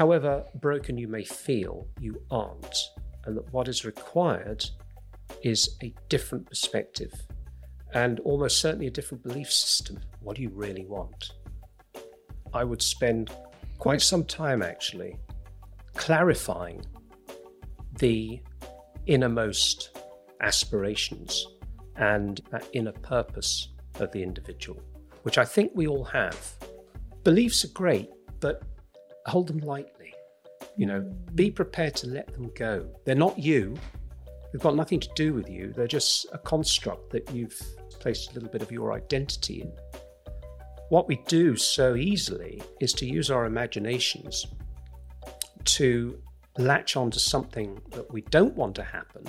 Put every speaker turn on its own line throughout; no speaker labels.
however broken you may feel, you aren't. And that what is required is a different perspective and almost certainly a different belief system. What do you really want? I would spend quite some time actually clarifying the innermost aspirations and that inner purpose of the individual, which I think we all have. Beliefs are great, but hold them lightly. You know, be prepared to let them go. They're not you. They've got nothing to do with you. They're just a construct that you've placed a little bit of your identity in. What we do so easily is to use our imaginations to latch onto something that we don't want to happen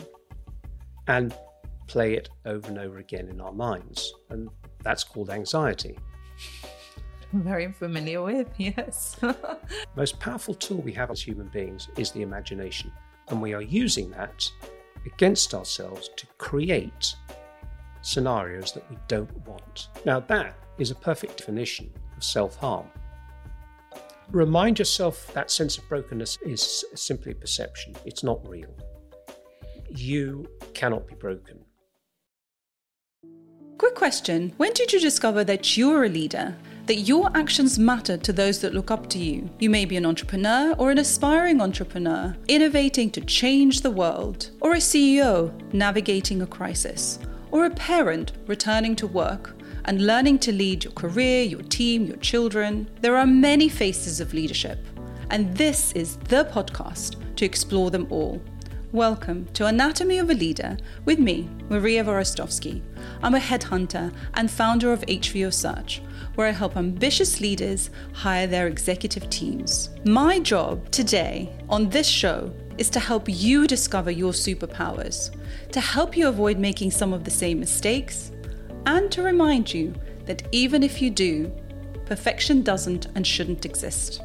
and play it over and over again in our minds. And that's called anxiety.
Very familiar with, yes.
Most powerful tool we have as human beings is the imagination. And we are using that against ourselves to create scenarios that we don't want. Now, that is a perfect definition of self harm. Remind yourself that sense of brokenness is simply perception, it's not real. You cannot be broken.
Quick question When did you discover that you're a leader? That your actions matter to those that look up to you? You may be an entrepreneur or an aspiring entrepreneur, innovating to change the world, or a CEO navigating a crisis, or a parent returning to work and learning to lead your career, your team, your children. There are many faces of leadership, and this is the podcast to explore them all. Welcome to Anatomy of a Leader with me, Maria Vorostovsky. I'm a headhunter and founder of HVO Search, where I help ambitious leaders hire their executive teams. My job today on this show is to help you discover your superpowers, to help you avoid making some of the same mistakes, and to remind you that even if you do, perfection doesn't and shouldn't exist.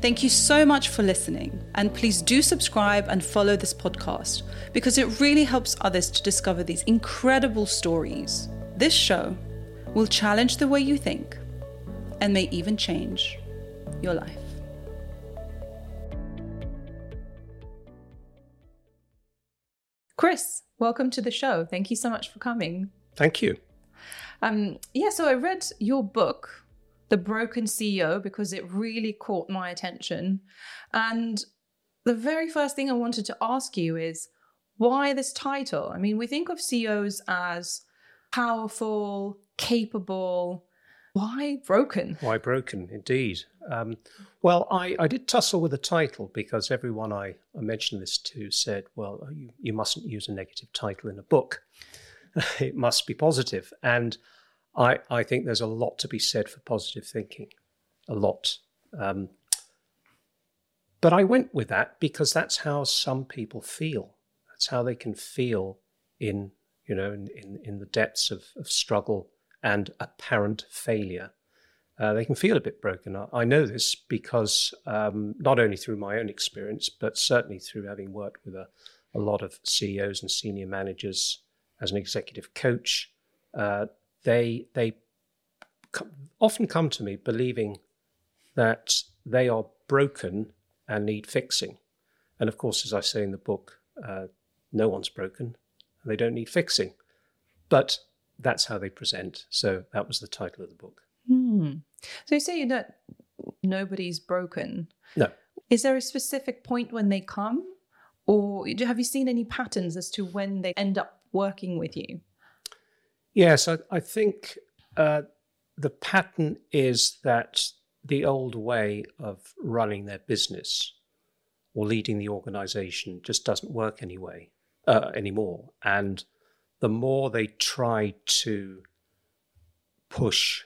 Thank you so much for listening, and please do subscribe and follow this podcast because it really helps others to discover these incredible stories. This show will challenge the way you think and may even change your life. Chris, welcome to the show. Thank you so much for coming.
Thank you.
Um, yeah, so I read your book, The Broken CEO, because it really caught my attention. And the very first thing I wanted to ask you is why this title? I mean, we think of CEOs as powerful, capable. Why broken?
Why broken, indeed. Um, well, I, I did tussle with the title because everyone I, I mentioned this to said, well, you, you mustn't use a negative title in a book. it must be positive. And I, I think there's a lot to be said for positive thinking, a lot. Um, but I went with that because that's how some people feel. That's how they can feel in, you know, in, in, in the depths of, of struggle and apparent failure. Uh, they can feel a bit broken. I know this because um, not only through my own experience, but certainly through having worked with a, a lot of CEOs and senior managers as an executive coach, uh, they they often come to me believing that they are broken and need fixing. And of course, as I say in the book, uh, no one's broken they don't need fixing. But that's how they present. So that was the title of the book.
Hmm. So you say that nobody's broken.
No.
Is there a specific point when they come? Or have you seen any patterns as to when they end up working with you?
Yes, I, I think uh, the pattern is that the old way of running their business or leading the organization just doesn't work anyway uh, anymore. And the more they try to push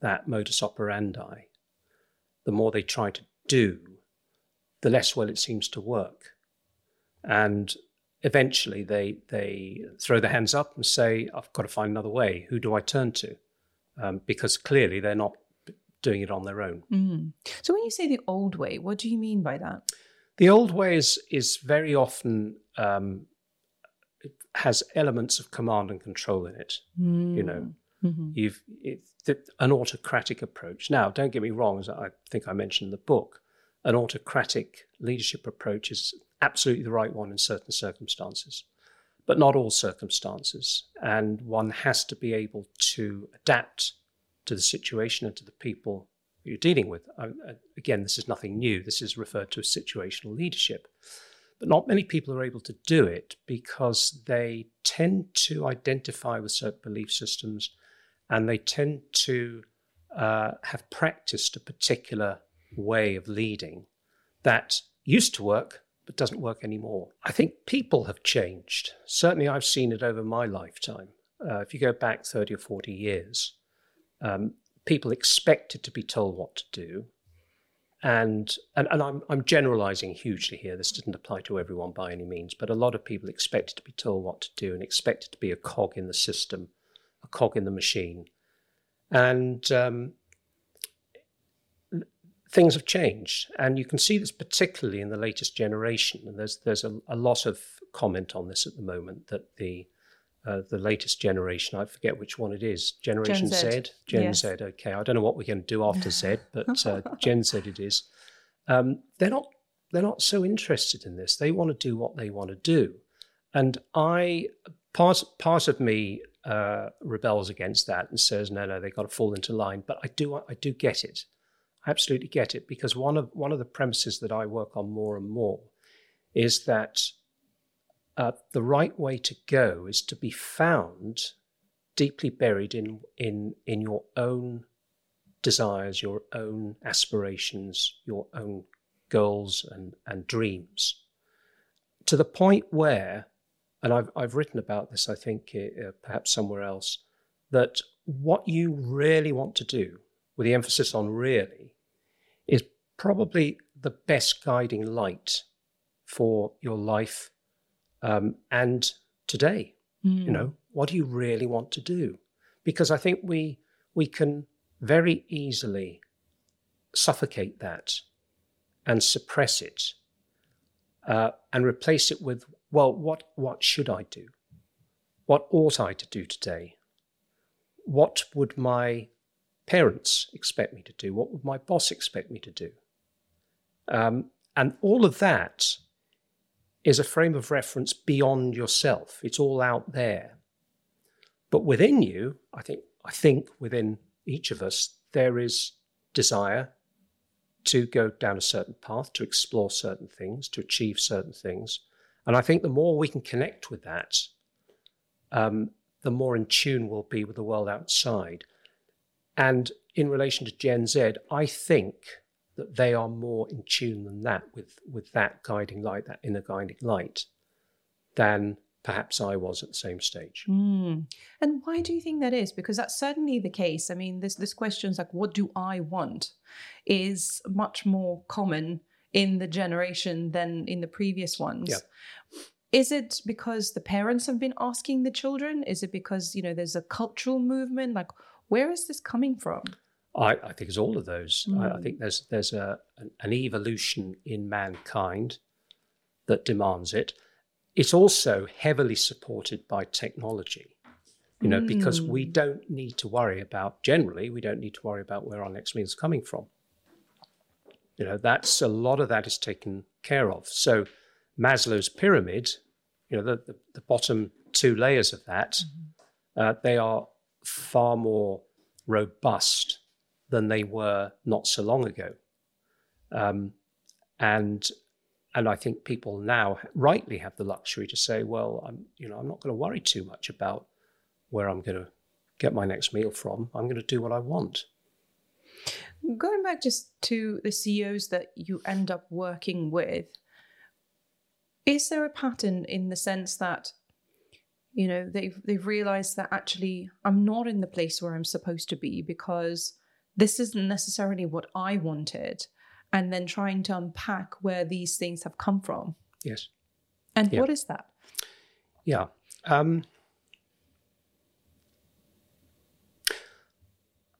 that modus operandi, the more they try to do, the less well it seems to work. And eventually they they throw their hands up and say, "I've got to find another way. Who do I turn to?" Um, because clearly they're not doing it on their own.
Mm. So when you say the old way, what do you mean by that?
The old way is is very often um, has elements of command and control in it. Mm. You know, mm-hmm. you've it's an autocratic approach. Now, don't get me wrong, as I think I mentioned in the book, an autocratic leadership approach is absolutely the right one in certain circumstances, but not all circumstances. And one has to be able to adapt to the situation and to the people you're dealing with. Again, this is nothing new. This is referred to as situational leadership. But not many people are able to do it because they tend to identify with certain belief systems and they tend to uh, have practiced a particular way of leading that used to work but doesn't work anymore. I think people have changed. Certainly, I've seen it over my lifetime. Uh, if you go back 30 or 40 years, um, people expected to be told what to do and and, and I'm, I'm generalizing hugely here. This doesn't apply to everyone by any means, but a lot of people expected to be told what to do and expected to be a cog in the system, a cog in the machine. And um, things have changed. And you can see this particularly in the latest generation. And there's, there's a, a lot of comment on this at the moment that the uh, the latest generation. I forget which one it is. Generation Gen Z. Z? Gen yes. Z. Okay, I don't know what we're going to do after Z, but uh, Gen Z it is. Um, they're not. They're not so interested in this. They want to do what they want to do, and I part part of me uh, rebels against that and says, no, no, they've got to fall into line. But I do. I do get it. I absolutely get it because one of one of the premises that I work on more and more is that uh, the right way to go is to be found deeply buried in in in your own desires, your own aspirations, your own goals and, and dreams, to the point where, and I've I've written about this, I think uh, perhaps somewhere else, that what you really want to do, with the emphasis on really, is probably the best guiding light for your life um, and today. Mm. You know, what do you really want to do? Because I think we we can very easily suffocate that and suppress it uh, and replace it with, well, what what should I do? What ought I to do today? What would my parents expect me to do? What would my boss expect me to do? Um, and all of that is a frame of reference beyond yourself. It's all out there. But within you, I think, I think within each of us, there is desire to go down a certain path, to explore certain things, to achieve certain things. And I think the more we can connect with that, um, the more in tune we'll be with the world outside. And in relation to Gen Z, I think that they are more in tune than that with, with that guiding light, that inner guiding light, than perhaps I was at the same stage.
Mm. And why do you think that is? Because that's certainly the case. I mean, this this questions like what do I want is much more common in the generation than in the previous ones. Yeah. Is it because the parents have been asking the children? Is it because, you know, there's a cultural movement? Like where is this coming from?
I, I think it's all of those. Mm. I, I, hmm. think there's there's a an, an, evolution in mankind that demands it. It's also heavily supported by technology, you know, mm. because we hmm. don't need to worry about generally we don't need to worry about where our next meal is coming from. You know, that's a lot of that is taken care of. So Maslow's pyramid, you know, the, the, the bottom two layers of that, mm-hmm. uh, they are far more robust than they were not so long ago. Um, and and I think people now rightly have the luxury to say, well, I'm you know I'm not going to worry too much about where I'm going to get my next meal from. I'm going to do what I want.
Going back just to the CEOs that you end up working with, is there a pattern in the sense that you know they've they've realized that actually I'm not in the place where I'm supposed to be because this isn't necessarily what I wanted, and then trying to unpack where these things have come from.
Yes.
And yeah. what is that?
Yeah. Um,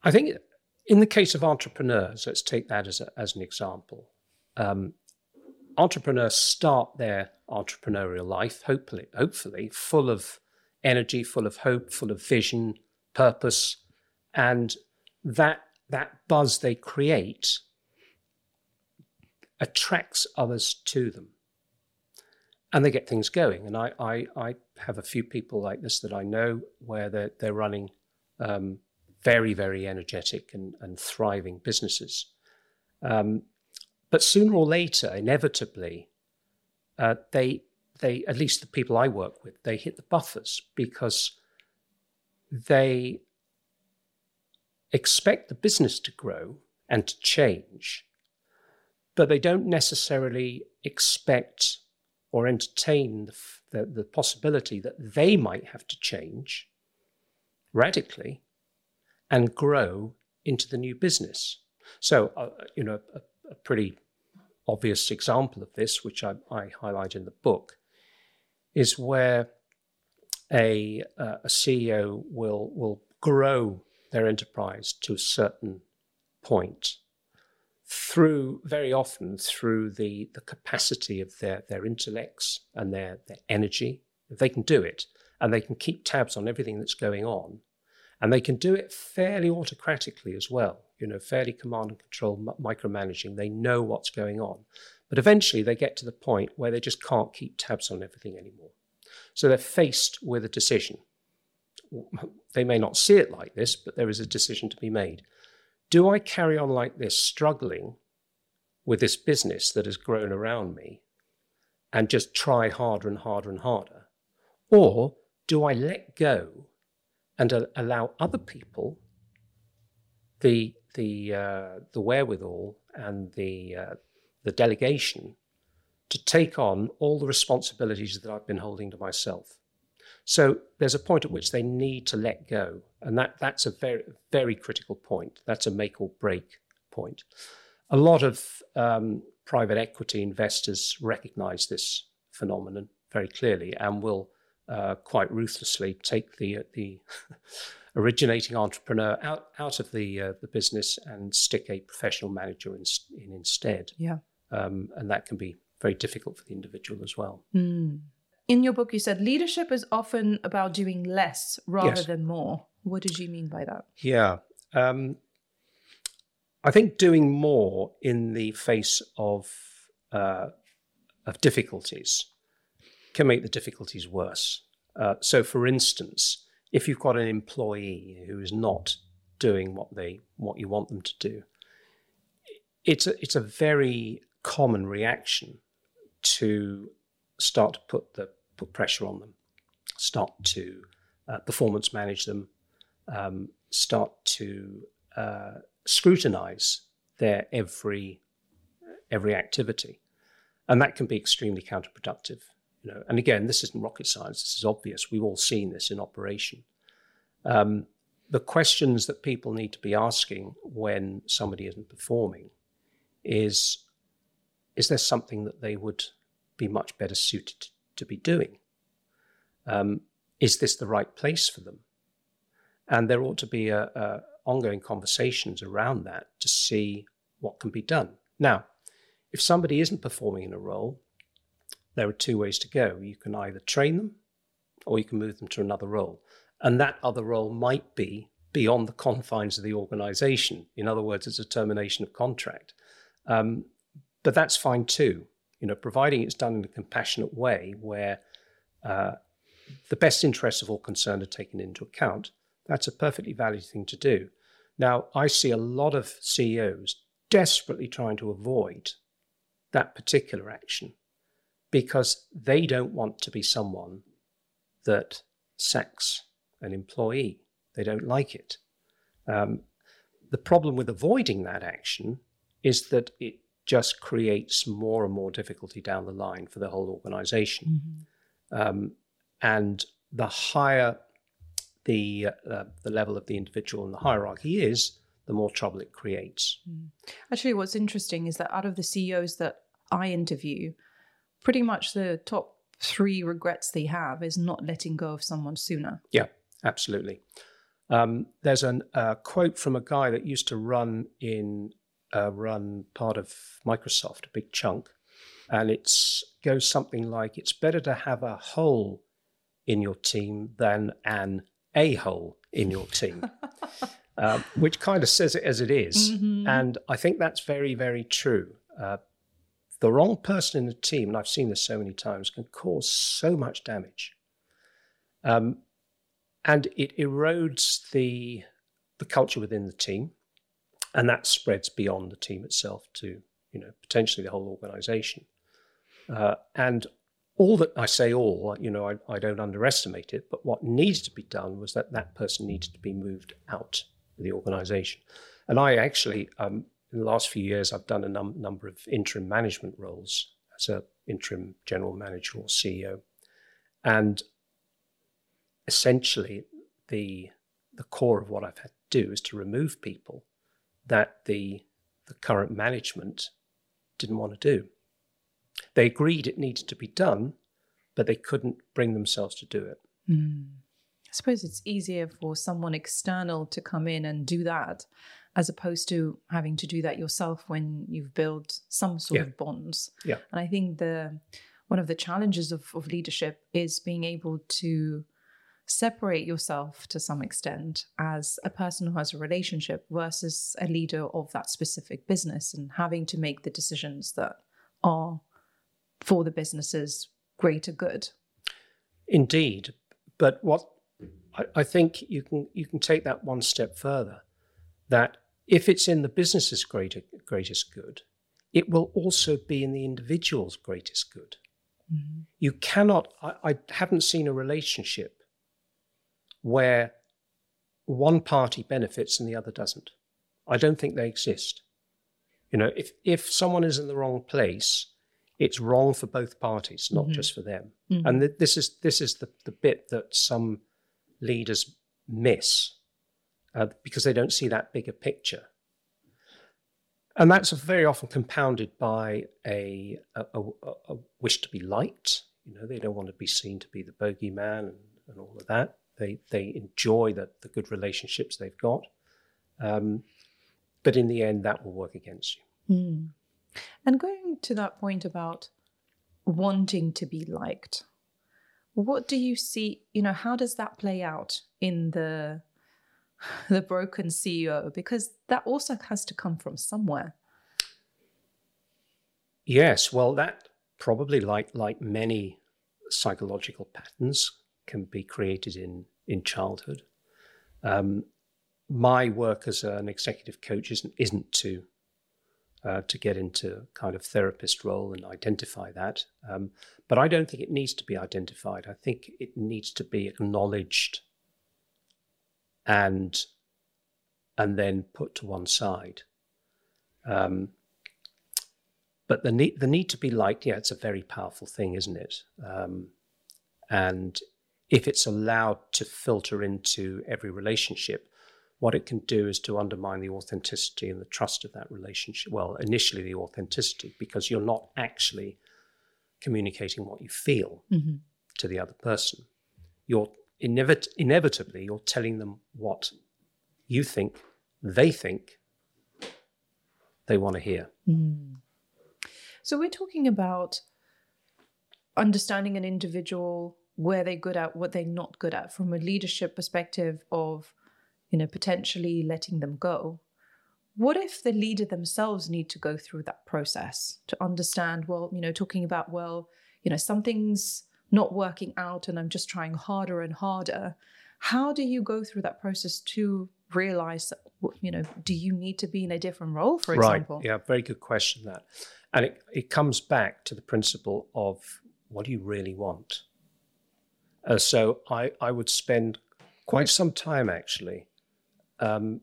I think in the case of entrepreneurs, let's take that as, a, as an example. Um, entrepreneurs start their entrepreneurial life, hopefully, hopefully, full of energy, full of hope, full of vision, purpose, and that that buzz they create attracts others to them. And they get things going. And I, I, I have a few people like this that I know where they're, they're running um, very, very energetic and, and thriving businesses. Um, but sooner or later, inevitably, uh, they, they, at least the people I work with, they hit the buffers because they expect the business to grow and to change, but they don't necessarily expect or entertain the, the, the, possibility that they might have to change radically and grow into the new business. So, uh, you know, a, a, pretty obvious example of this, which I, I highlight in the book, is where a, uh, a CEO will will grow their enterprise to a certain point through very often through the, the capacity of their, their intellects and their, their energy. They can do it and they can keep tabs on everything that's going on, and they can do it fairly autocratically as well, you know, fairly command and control, micromanaging. They know what's going on. But eventually they get to the point where they just can't keep tabs on everything anymore. So they're faced with a decision they may not see it like this, but there is a decision to be made. Do I carry on like this, struggling with this business that has grown around me and just try harder and harder and harder? Or do I let go and uh, allow other people the, the, uh, the wherewithal and the, uh, the delegation to take on all the responsibilities that I've been holding to myself? So there's a point at which they need to let go, and that, that's a very, very critical point. That's a make or break point. A lot of um, private equity investors recognize this phenomenon very clearly and will uh, quite ruthlessly take the the originating entrepreneur out out of the uh, the business and stick a professional manager in, in instead.
Yeah,
um, and that can be very difficult for the individual as well.
Mm in your book, you said leadership is often about doing less rather yes. than more. What did you mean by that?
Yeah. Um, I think doing more in the face of uh, of difficulties can make the difficulties worse. Uh, so, for instance, if you've got an employee who is not doing what they what you want them to do, it's a, it's a very common reaction to start to put the put pressure on them, start to uh, performance manage them, um, start to uh, scrutinize their every every activity, and that can be extremely counterproductive. You know, and again, this isn't rocket science. This is obvious. We've all seen this in operation. Um, the questions that people need to be asking when somebody isn't performing is: Is there something that they would be much better suited to be doing? Um, is this the right place for them? And there ought to be a, a ongoing conversations around that to see what can be done. Now, if somebody isn't performing in a role, there are two ways to go. You can either train them or you can move them to another role. And that other role might be beyond the confines of the organization. In other words, it's a termination of contract. Um, but that's fine too you know, providing it's done in a compassionate way where uh, the best interests of all concerned are taken into account, that's a perfectly valid thing to do. Now, I see a lot of CEOs desperately trying to avoid that particular action because they don't want to be someone that sacks an employee. They don't like it. Um, the problem with avoiding that action is that it just creates more and more difficulty down the line for the whole organization. Mm-hmm. Um, and the higher the uh, the level of the individual in the hierarchy is, the more trouble it creates.
Mm. Actually, what's interesting is that out of the CEOs that I interview, pretty much the top three regrets they have is not letting go of someone sooner.
Yeah, absolutely. Um, there's a uh, quote from a guy that used to run in uh, run part of Microsoft, a big chunk, and it goes something like it's better to have a hole in your team than an a hole in your team, uh, which kind of says it as it is. Mm-hmm. And I think that's very, very true. Uh, the wrong person in the team, and I've seen this so many times, can cause so much damage. Um, and it erodes the, the culture within the team, and that spreads beyond the team itself to you know potentially the whole organization. Uh, and all that I say, all you know, I, I don't underestimate it. But what needs to be done was that that person needs to be moved out of the organization. And I actually, um, in the last few years, I've done a num- number of interim management roles as an interim general manager or CEO, and essentially the the core of what I've had to do is to remove people that the the current management didn't want to do. They agreed it needed to be done, but they couldn't bring themselves to do it.
Mm. I suppose it's easier for someone external to come in and do that as opposed to having to do that yourself when you've built some sort
Yeah.
of bonds.
Yeah.
And I think the one of the challenges of, of leadership is being able to separate yourself to some extent as a person who has a relationship versus a leader of that specific business and having to make the decisions that are for the business's greater good.
Indeed, but what I, I think you can you can take that one step further. That if it's in the business's greater, greatest good, it will also be in the individual's greatest good. Mm-hmm. You cannot. I, I haven't seen a relationship where one party benefits and the other doesn't. I don't think they exist. You know, if if someone is in the wrong place, it's wrong for both parties, not
Mhm.
just for them.
Mhm.
And th- this is this is the, the bit that some leaders miss uh, because they don't see that bigger picture. And that's very often compounded by a, a, a, a wish to be liked. You know, they don't want to be seen to be the bogeyman and, and all of that. They they enjoy the, the good relationships they've got. Um, but in the end, that will work against you.
Mm. And going to that point about wanting to be liked, what do you see? You know, how does that play out in the the broken CEO? Because that also has to come from somewhere.
Yes, well, that probably like like many psychological patterns can be created in in childhood. Um, my work as an executive coach isn't isn't to uh, to get into kind of therapist role and identify that, um, but I don't think it needs to be identified. I think it needs to be acknowledged and and then put to one side. Um, but the need the need to be liked, yeah, it's a very powerful thing, isn't it? Um, and if it's allowed to filter into every relationship, what it can do is to undermine the authenticity and the trust of that relationship. Well, initially the authenticity, because you're not actually communicating what you feel
Mm-hmm.
to the other person. You're inevit- inevitably you're telling them what you think they think they want to hear.
Mm. So we're talking about understanding an individual where they're good at, what they're not good at, from a leadership perspective of, you know, potentially letting them go. What if the leader themselves need to go through that process to understand, well, you know, talking about, well, you know, something's not working out and I'm just trying harder and harder. How do you go through that process to realize, that, you know, do you need to be in a different role, for example?
Right. Yeah, very good question that. And it, it comes back to the principle of what do you really want? Uh, so I, I would spend quite some time actually um,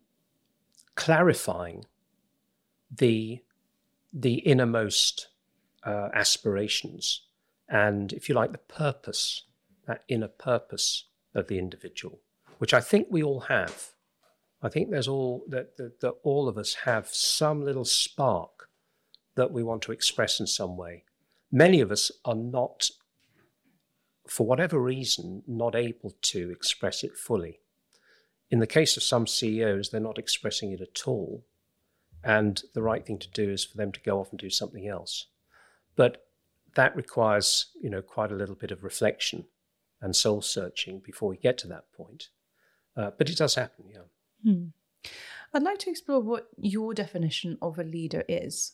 clarifying the the innermost uh, aspirations and, if you like, the purpose, that inner purpose of the individual, which I think we all have. I think there's all that, that, that all of us have some little spark that we want to express in some way. Many of us are not, for whatever reason, not able to express it fully. In the case of some CEOs, they're not expressing it at all. And the right thing to do is for them to go off and do something else. But that requires, you know, quite a little bit of reflection and soul searching before we get to that point. Uh, but it does happen, yeah.
Hmm. I'd like to explore what your definition of a leader is.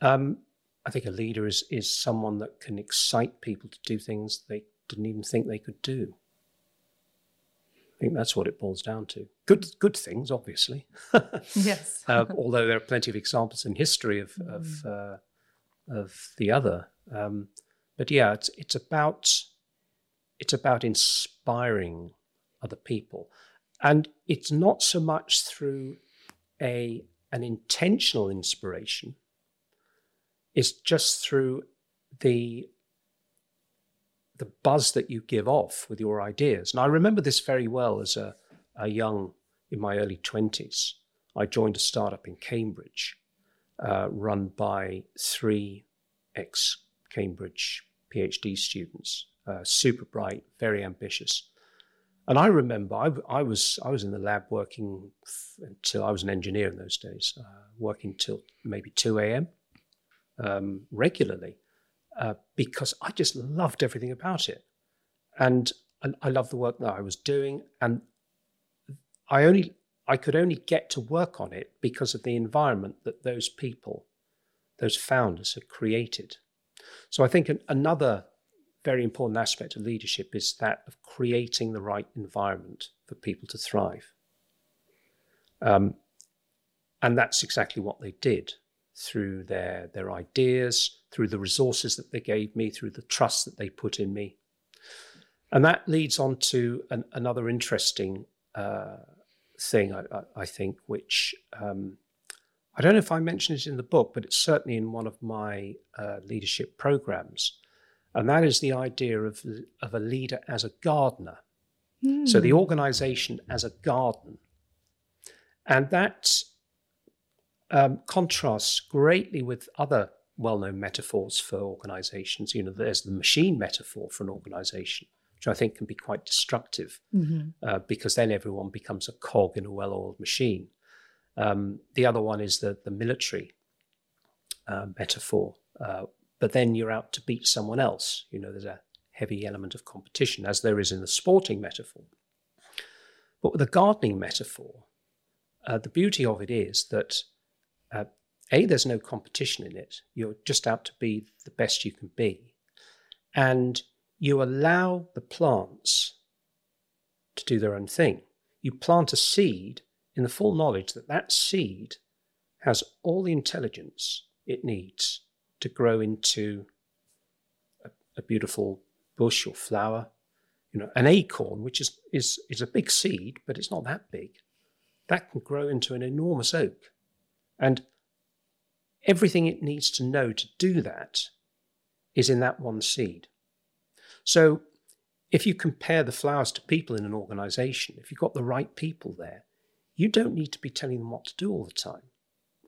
Um, I think a leader is is someone that can excite people to do things they didn't even think they could do. I think that's what it boils down to. Good, good things, obviously.
yes.
uh, although there are plenty of examples in history of mm. of, uh, of the other. Um, but yeah, it's it's about it's about inspiring other people, and it's not so much through a an intentional inspiration. It's just through the the buzz that you give off with your ideas. And I remember this very well as a, a young, in my early 20s. I joined a startup in Cambridge uh, run by three ex Cambridge PhD students, uh, super bright, very ambitious. And I remember I, I, was I was in the lab working until I was an engineer in those days, uh, working till maybe two a.m. Um, regularly, uh, because I just loved everything about it. And, I loved the work that I was doing. And I only I could only get to work on it because of the environment that those people, those founders had created. So I think an, another very important aspect of leadership is that of creating the right environment for people to thrive. Um, and that's exactly what they did through their, their ideas, through the resources that they gave me, through the trust that they put in me. And that leads on to an, another interesting uh, thing, I, I, think, which um, I don't know if I mentioned it in the book, but it's certainly in one of my uh, leadership programs. And that is the idea of, of a leader as a gardener. Mm. So the organization as a garden. And that um, contrasts greatly with other well-known metaphors for organizations. You know, there's the machine metaphor for an organization, which I think can be quite destructive mm-hmm. uh, because then everyone becomes a cog in a well-oiled machine. Um, the other one is the the military uh, metaphor, uh, but then you're out to beat someone else. You know, there's a heavy element of competition, as there is in the sporting metaphor. But with the gardening metaphor, uh, the beauty of it is that uh, a, there's no competition in it. You're just out to be the best you can be. And you allow the plants to do their own thing. You plant a seed in the full knowledge that that seed has all the intelligence it needs to grow into a, a beautiful bush or flower. You know, an acorn, which is, is, is a big seed, but it's not that big, that can grow into an enormous oak. And everything it needs to know to do that is in that one seed. So if you compare the flowers to people in an organization, if you've got the right people there, you don't need to be telling them what to do all the time.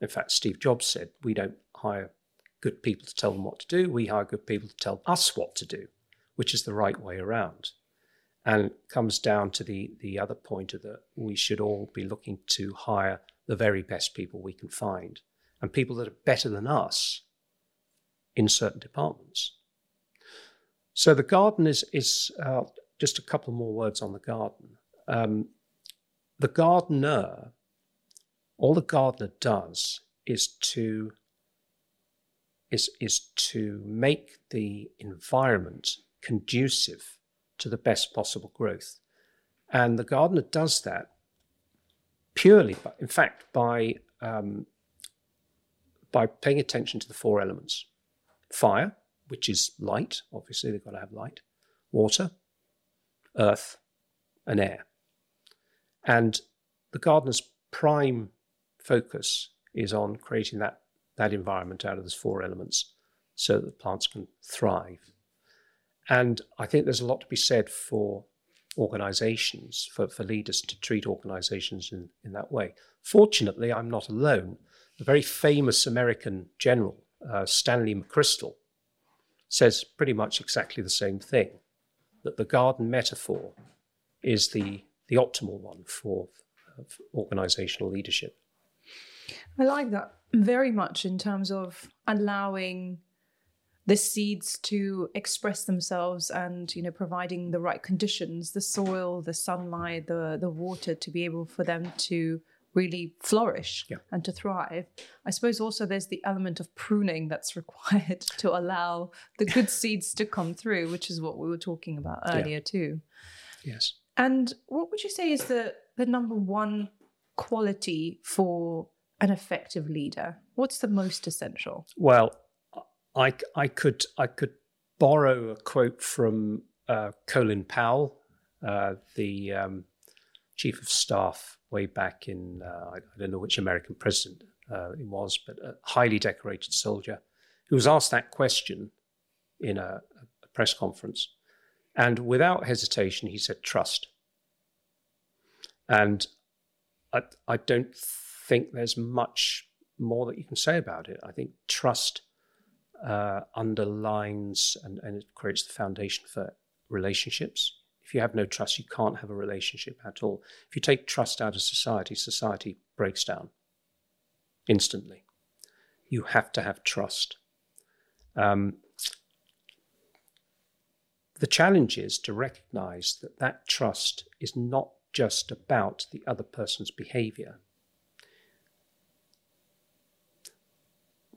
In fact, Steve Jobs said, we don't hire good people to tell them what to do, we hire good people to tell us what to do, which is the right way around. And it comes down to the, the other point of that we should all be looking to hire the very best people we can find and people that are better than us in certain departments. So the garden is, is uh, just a couple more words on the garden. Um, the gardener, all the gardener does is to is, is to make the environment conducive to the best possible growth. And the gardener does that purely, in fact, by um, by paying attention to the four elements fire, which is light, obviously, they've got to have light, water, earth, and air. And the gardener's prime focus is on creating that, that environment out of those four elements so that the plants can thrive. And I think there's a lot to be said for organizations, for, for leaders to treat organizations in, in that way. Fortunately, I'm not alone The very famous American general, uh, Stanley McChrystal, says pretty much exactly the same thing that the garden metaphor is the, the optimal one for, for organizational leadership.
I like that very much in terms of allowing the seeds to express themselves and you know providing the right conditions the soil the sunlight the the water to be able for them to
really flourish
Yeah.
and to thrive. I suppose also there's the element of pruning that's required to allow the good seeds to come through, which is what we were talking about
Yeah.
earlier too.
Yes.
And what would you say is the the number one quality for an effective leader? What's the most essential?
Well, I, I could I could borrow a quote from uh, Colin Powell, uh, the um, chief of staff way back in uh, I, don't know which American president uh, it was, but a highly decorated soldier who was asked that question in a, a press conference, and without hesitation he said trust. And I, I don't think there's much more that you can say about it. I think trust uh, underlines and, and it creates the foundation for relationships. If you have no trust, you can't have a relationship at all. If you take trust out of society, society breaks down instantly. You have to have trust. Um, the challenge is to recognize that that trust is not just about the other person's behavior.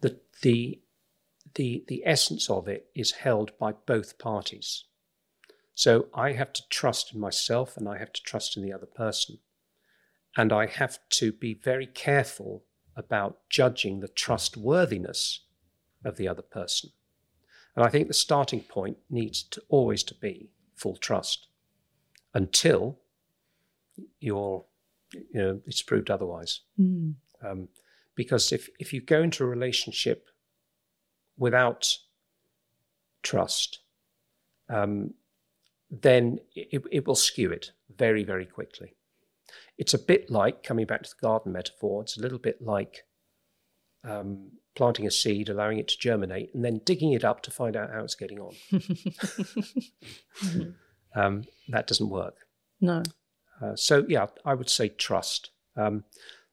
The, the, the, the essence of it is held by both parties. So I have to trust in myself and I have to trust in the other person. And I have to be very careful about judging the trustworthiness of the other person. And I think the starting point needs to always to be full trust until you're, you know, it's proved otherwise. Um, because if, if you go into a relationship without trust, um, then it, it will skew it very, very quickly. It's a bit like, coming back to the garden metaphor, it's a little bit like um, planting a seed, allowing it to germinate, and then digging it up to find out how it's getting on. um, that doesn't work.
No.
Uh, so yeah, I would say trust. Um,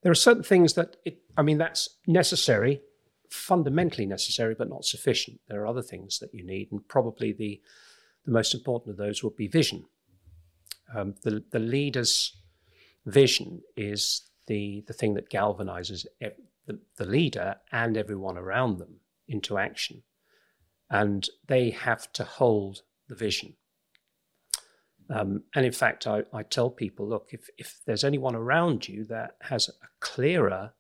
there are certain things that it, I mean, that's necessary, fundamentally necessary, but not sufficient. There are other things that you need, and probably the the most important of those would be vision. Um, the the leader's vision is the the thing that galvanizes the, the leader and everyone around them into action, and they have to hold the vision. Um, and in fact, I, I tell people look, if, if there's anyone around you that has a clearer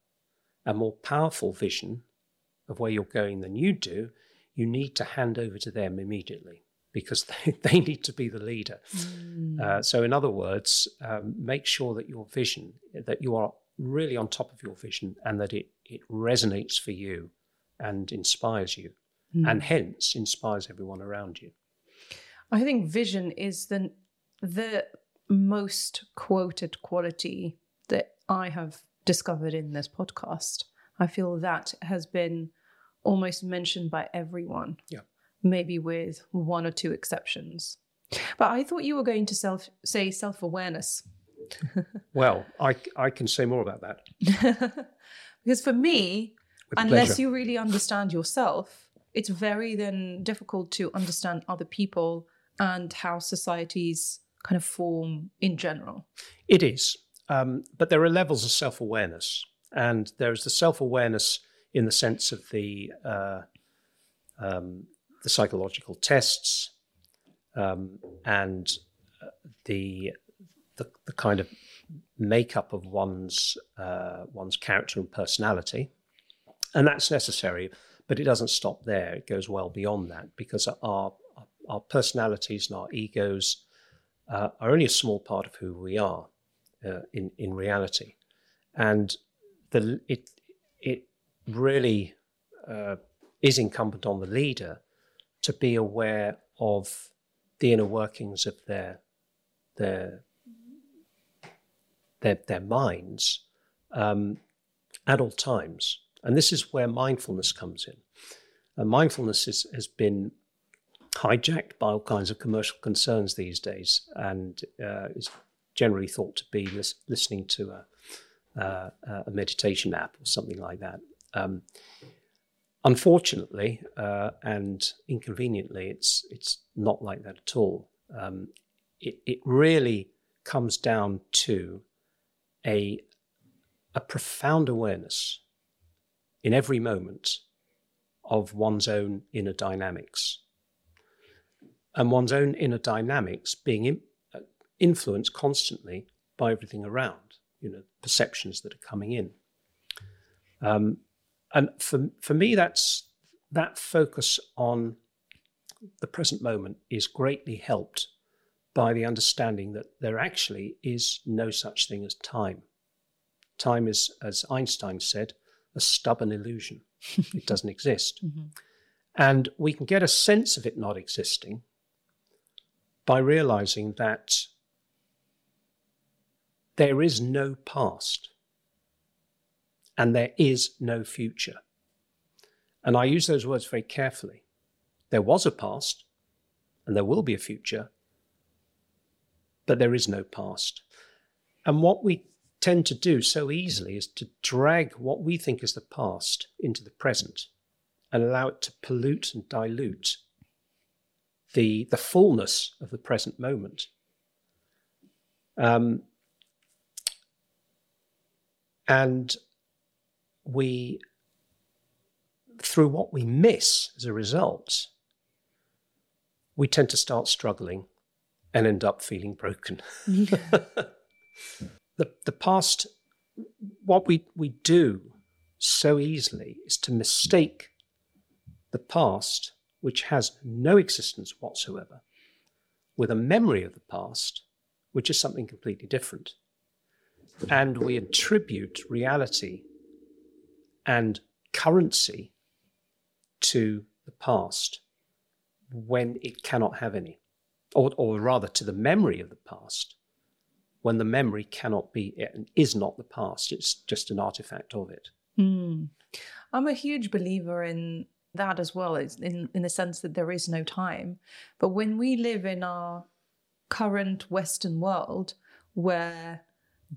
and more powerful vision of where you're going than you do, you need to hand over to them immediately because they, they need to be the leader. Uh, so, in other words, um, make sure that your vision, that you are really on top of your vision and that it, it resonates for you and inspires you, and hence inspires everyone around you.
I think vision is the the most quoted quality that I have discovered in this podcast. I feel that has been almost mentioned by everyone.
Yeah.
Maybe with one or two exceptions. But I thought you were going to self say self awareness.
Well, I, I can say more about that.
because for me,
With
unless
pleasure.
you really understand yourself, it's very then difficult to understand other people and how societies kind of form in general.
It is. Um, but there are levels of self awareness. And there's the self awareness in the sense of the, uh, um, the psychological tests um, and uh, the, the, the kind of makeup of one's, uh, one's character and personality. And that's necessary, but it doesn't stop there. It goes well beyond that because our, our personalities and our egos uh, are only a small part of who we are uh, in in reality, and the it it really uh, is incumbent on the leader to be aware of the inner workings of their their their, their minds um, at all times, and this is where mindfulness comes in. And mindfulness is, has been hijacked by all kinds of commercial concerns these days, and uh, is generally thought to be lis- listening to a, uh, a meditation app or something like that. Um, unfortunately, uh, and inconveniently, it's it's not like that at all. Um, it it really comes down to a a profound awareness in every moment of one's own inner dynamics. And one's own inner dynamics being in, uh, influenced constantly by everything around, you know, perceptions that are coming in. Um, and for, for me, that's that focus on the present moment is greatly helped by the understanding that there actually is no such thing as time. Time is, as Einstein said, a stubborn illusion. it doesn't exist. Mm-hmm. And we can get a sense of it not existing by realizing that there is no past and there is no future. And I use those words very carefully. There was a past and there will be a future, but there is no past. And what we tend to do so easily is to drag what we think is the past into the present and allow it to pollute and dilute the, the fullness of the present moment. Um, and we, through what we miss as a result, we tend to start struggling and end up feeling broken. the, the past, what we, we do so easily is to mistake the past, which has no existence whatsoever, with a memory of the past, which is something completely different. And we attribute reality and currency to the past when it cannot have any or, or rather to the memory of the past, when the memory cannot be and is not the past, it's just an artifact of it.
Mm. I'm a huge believer in that as well, in, in the sense that there is no time. But when we live in our current Western world, where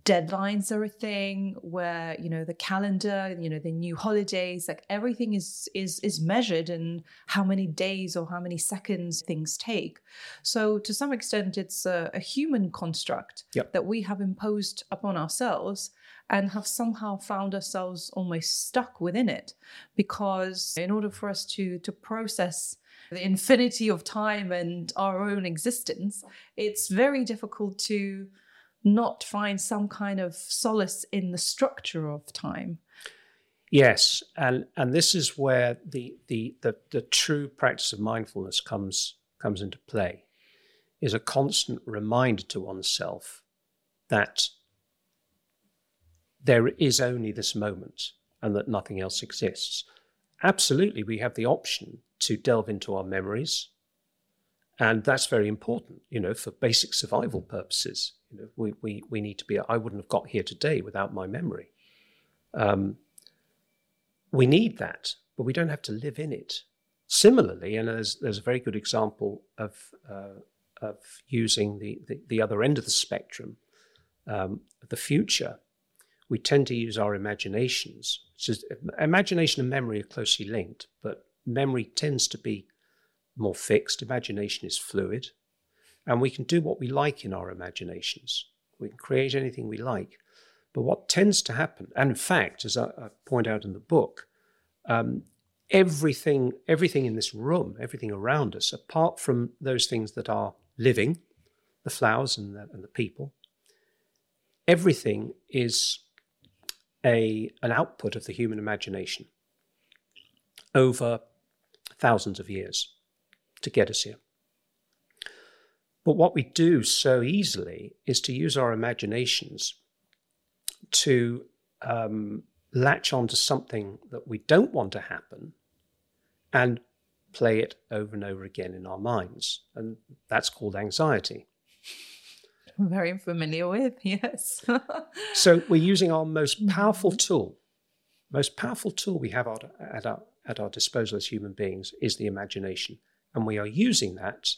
deadlines are a thing where you know the calendar you know the new holidays like everything is is is measured in how many days or how many seconds things take so to some extent it's a, a human construct
yep.
that we have imposed upon ourselves and have somehow found ourselves almost stuck within it because in order for us to to process the infinity of time and our own existence it's very difficult to not find some kind of solace in the structure of time.
Yes, and and this is where the the the, the true practice of mindfulness comes comes into play, is a constant reminder to oneself that there is only this moment and that nothing else exists. Absolutely, we have the option to delve into our memories, and that's very important, you know, for basic survival purposes. You know, we, we, we need to be, I wouldn't have got here today without my memory. Um, we need that, but we don't have to live in it. Similarly, and there's, there's a very good example of, uh, of using the, the, the, other end of the spectrum, um, the future, we tend to use our imaginations. Imagination and memory are closely linked, but memory tends to be more fixed. Imagination is fluid. And we can do what we like in our imaginations. We can create anything we like. But what tends to happen, and in fact, as I, I point out in the book, um, everything, everything in this room, everything around us, apart from those things that are living, the flowers and the, and the people, everything is a, an output of the human imagination over thousands of years to get us here. But what we do so easily is to use our imaginations to um, latch onto something that we don't want to happen and play it over and over again in our minds. And that's called anxiety.
I'm very familiar with, yes.
so we're using our most powerful tool, most powerful tool we have at our, at our disposal as human beings is the imagination. And we are using that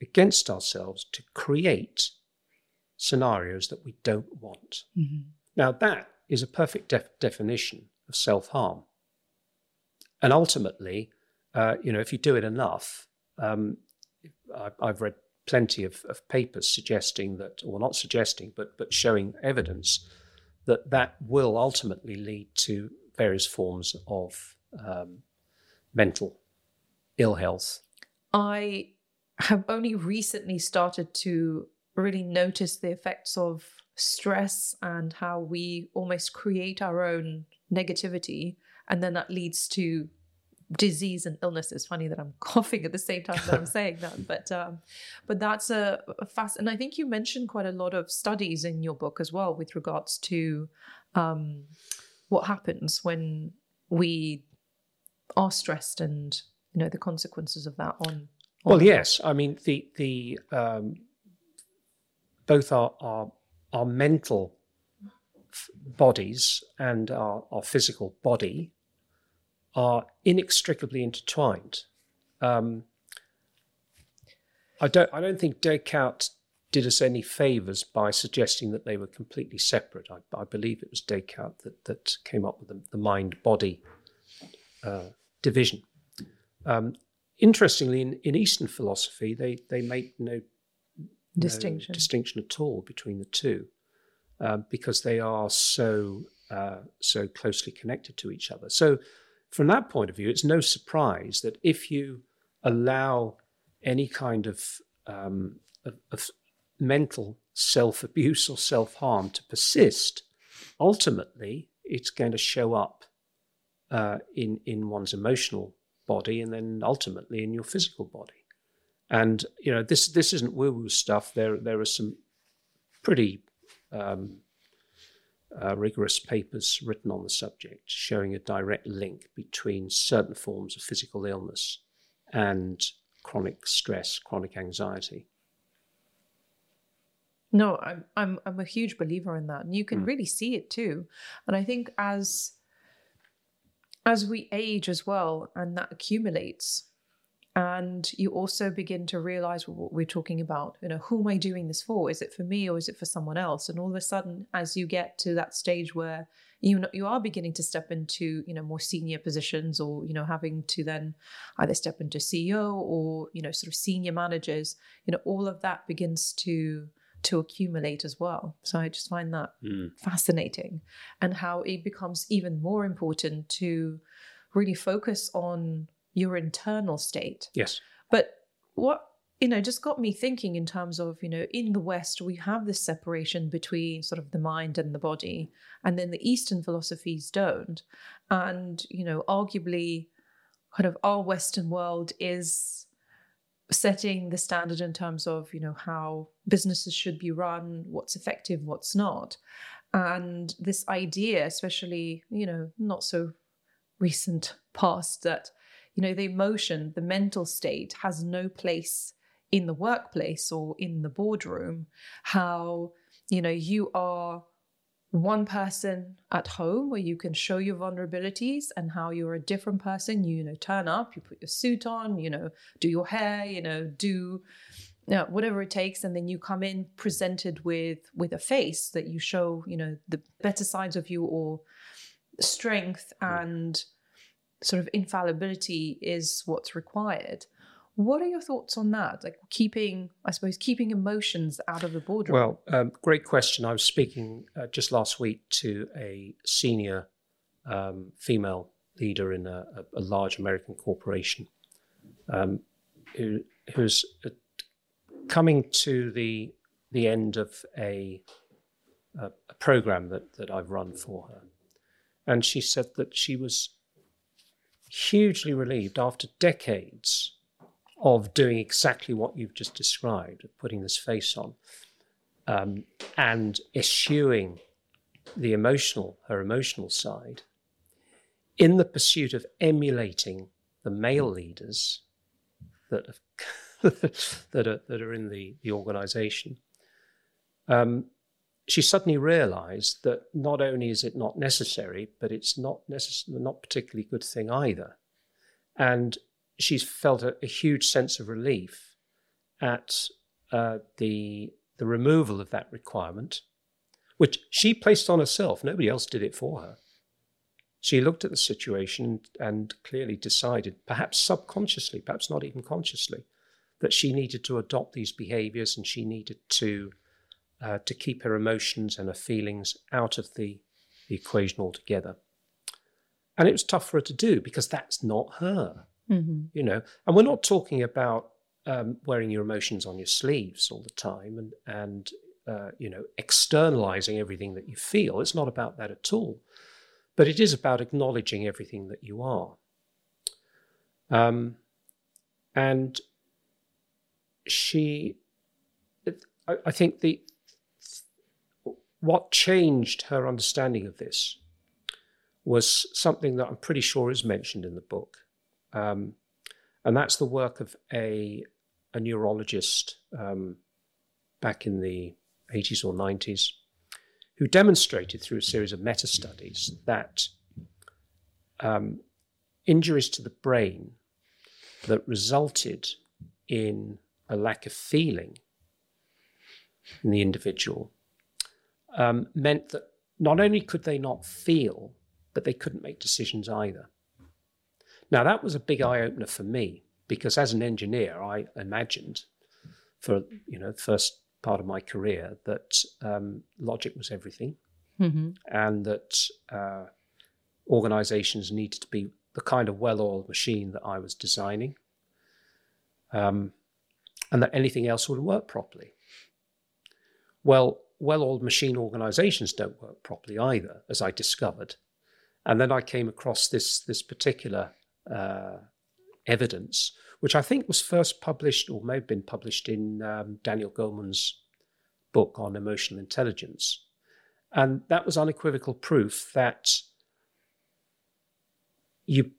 against ourselves to create scenarios that we don't want. Mm-hmm. Now, that is a perfect def- definition of self harm. And ultimately, uh, you know, if you do it enough, um, I, have read plenty of, of, papers suggesting that, or not suggesting, but but showing evidence that that will ultimately lead to various forms of um, mental ill health.
I have only recently started to really notice the effects of stress and how we almost create our own negativity. And then that leads to disease and illness. It's funny that i'm coughing at the same time that i'm saying that but um, but that's a, a, fast and i think you mentioned quite a lot of studies in your book as well with regards to um, what happens when we are stressed and you know the consequences of that on, on
well yes i mean the the um, both our our, our mental bodies and our, our physical body are inextricably intertwined. Um, I don't. I don't think Descartes did us any favors by suggesting that they were completely separate. I, I believe it was Descartes that, that came up with the, the mind-body uh, division. Um, interestingly, in, in Eastern philosophy, they they make no
distinction
no distinction at all between the two, uh, because they are so uh, so closely connected to each other. So from that point of view, it's no surprise that if you allow any kind of, um, of, of mental self abuse or self harm to persist, ultimately it's going to show up uh, in in one's emotional body and then ultimately in your physical body. And you know this this isn't woo woo stuff. There there are some pretty um, uh, rigorous papers written on the subject showing a direct link between certain forms of physical illness and chronic stress, chronic anxiety.
No, I'm I'm I'm a huge believer in that, and you can mm. really see it too. And I think as as we age as well, and that accumulates, and you also begin to realize what we're talking about you know who am i doing this for? Is it for me or is it for someone else? And all of a sudden as you get to that stage where you know you are beginning to step into you know more senior positions or you know having to then either step into ceo or you know sort of senior managers you know all of that begins to to accumulate as well so i just find that mm. fascinating and how it becomes even more important to really focus on your internal state.
Yes.
But what you know just got me thinking in terms of you know in the west we have this separation between sort of the mind and the body and then the eastern philosophies don't and you know arguably kind of our western world is setting the standard in terms of you know how businesses should be run what's effective what's not. And this idea especially you know not so recent past that you know the emotion the mental state has no place in the workplace or in the boardroom how you know you are one person at home where you can show your vulnerabilities and how you're a different person. You, you know turn up you put your suit on you know do your hair you know do you know, whatever it takes. And then you come in presented with with a face that you show you know the better sides of you or strength mm. and sort of infallibility is what's required. What are your thoughts on that? Like keeping, I suppose, keeping emotions out of the boardroom.
Well, um, great question. I was speaking uh, just last week to a senior um, female leader in a, a, large American corporation um, who, who's uh, coming to the the end of a, a, a program that, that I've run for her. And she said that she was hugely relieved after decades of doing exactly what you've just described, of putting this face on um, and eschewing the emotional, her emotional side, in the pursuit of emulating the male leaders that have, that are that are in the the organisation. Um, she suddenly realized that not only is it not necessary, but it's not necess- not particularly good thing either. And she's felt a, a huge sense of relief at uh, the the removal of that requirement, which she placed on herself. Nobody else did it for her. She looked at the situation and clearly decided, perhaps subconsciously, perhaps not even consciously, that she needed to adopt these behaviors and she needed to uh, to keep her emotions and her feelings out of the, the equation altogether. And it was tough for her to do because that's not her,
Mm-hmm.
you know. And we're not talking about um, wearing your emotions on your sleeves all the time and and uh, you know externalizing everything that you feel. It's not about that at all, but it is about acknowledging everything that you are. Um, and she, I, I think the what changed her understanding of this was something that I'm pretty sure is mentioned in the book, um, and that's the work of a a neurologist um, back in the 80s or 90s who demonstrated through a series of meta studies that um, injuries to the brain that resulted in a lack of feeling in the individual um, meant that not only could they not feel, but they couldn't make decisions either. Now, that was a big eye opener for me because as an engineer, I imagined for you know the first part of my career that um, logic was everything,
Mm-hmm.
and that uh, organizations needed to be the kind of well-oiled machine that I was designing, um, and that anything else would work properly. Well, well-oiled machine organizations don't work properly either, as I discovered, and then I came across this this particular uh, evidence, which I think was first published or may have been published in um, Daniel Goleman's book on emotional intelligence. And that was unequivocal proof that you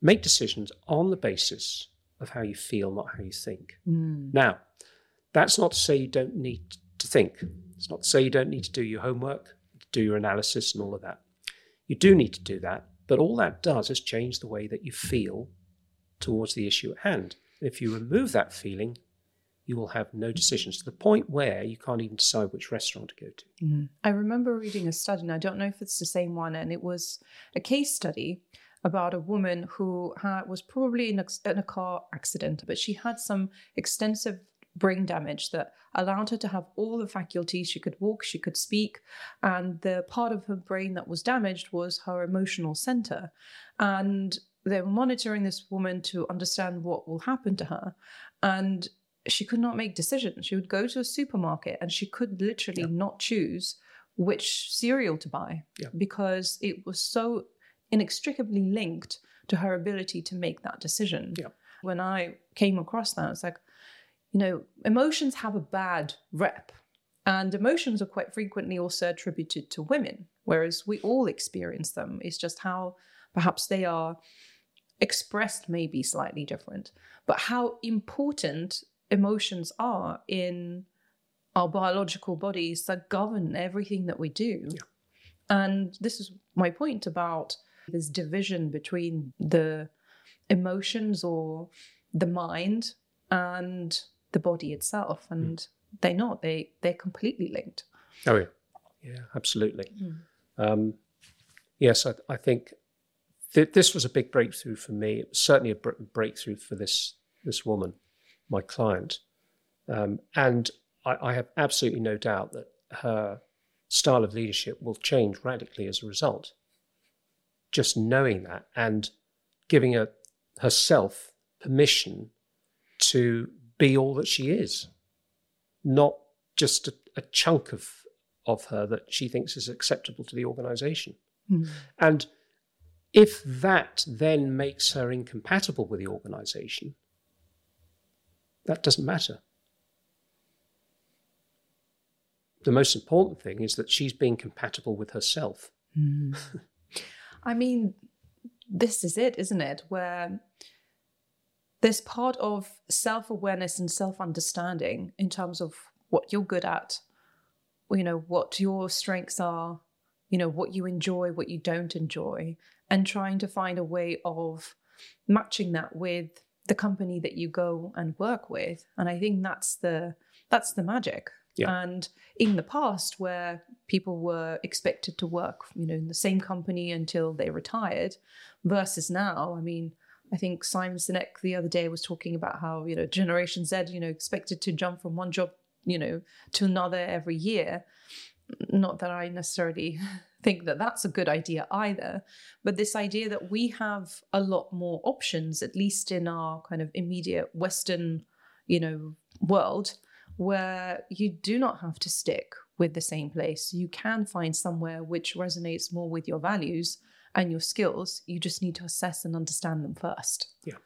make decisions on the basis of how you feel, not how you think.
Mm.
Now, that's not to say you don't need to think. It's not to say you don't need to do your homework, do your analysis, and all of that. You do need to do that, but all that does is change the way that you feel towards the issue at hand. If you remove that feeling, you will have no decisions to the point where you can't even decide which restaurant to go to. Mm-hmm.
I remember reading a study, and I don't know if it's the same one, and it was a case study about a woman who had, was probably in a, in a car accident, but she had some extensive brain damage that allowed her to have all the faculties. She could walk, she could speak, and the part of her brain that was damaged was her emotional center. And they were monitoring this woman to understand what will happen to her. And she could not make decisions. She would go to a supermarket and she could literally
Yeah.
not choose which cereal to buy
Yeah.
because it was so inextricably linked to her ability to make that decision.
Yeah.
When I came across that, it's like, you know, emotions have a bad rep. And emotions are quite frequently also attributed to women, whereas we all experience them. It's just how perhaps they are expressed may be slightly different, but how important emotions are in our biological bodies that govern everything that we do.
Yeah.
And this is my point about this division between the emotions or the mind and the body itself. And they're not, they, they're completely linked.
Oh, yeah. Yeah, absolutely.
Mm.
Um, yes, I, I think th- this was a big breakthrough for me. It was certainly a br- breakthrough for this, this woman, my client. Um, and I, I have absolutely no doubt that her style of leadership will change radically as a result. Just knowing that and giving her, herself permission to be all that she is, not just a, a chunk of, of her that she thinks is acceptable to the organization.
Mm.
And if that then makes her incompatible with the organization, that doesn't matter. The most important thing is that she's being compatible with herself.
I mean, this is it, isn't it? Where there's part of self awareness and self understanding in terms of what you're good at, you know, what your strengths are, you know, what you enjoy, what you don't enjoy, and trying to find a way of matching that with the company that you go and work with. And I think that's the that's the magic.
Yeah.
And in the past, where people were expected to work, you know, in the same company until they retired, versus now, I mean, I think Simon Sinek the other day was talking about how you know Generation Z, you know, expected to jump from one job you know, to another every year. Not that I necessarily think that that's a good idea either, but this idea that we have a lot more options, at least in our kind of immediate Western, you know, world, where you do not have to stick with the same place. You can find somewhere which resonates more with your values and your skills. You just need to assess and understand them first.
Yeah.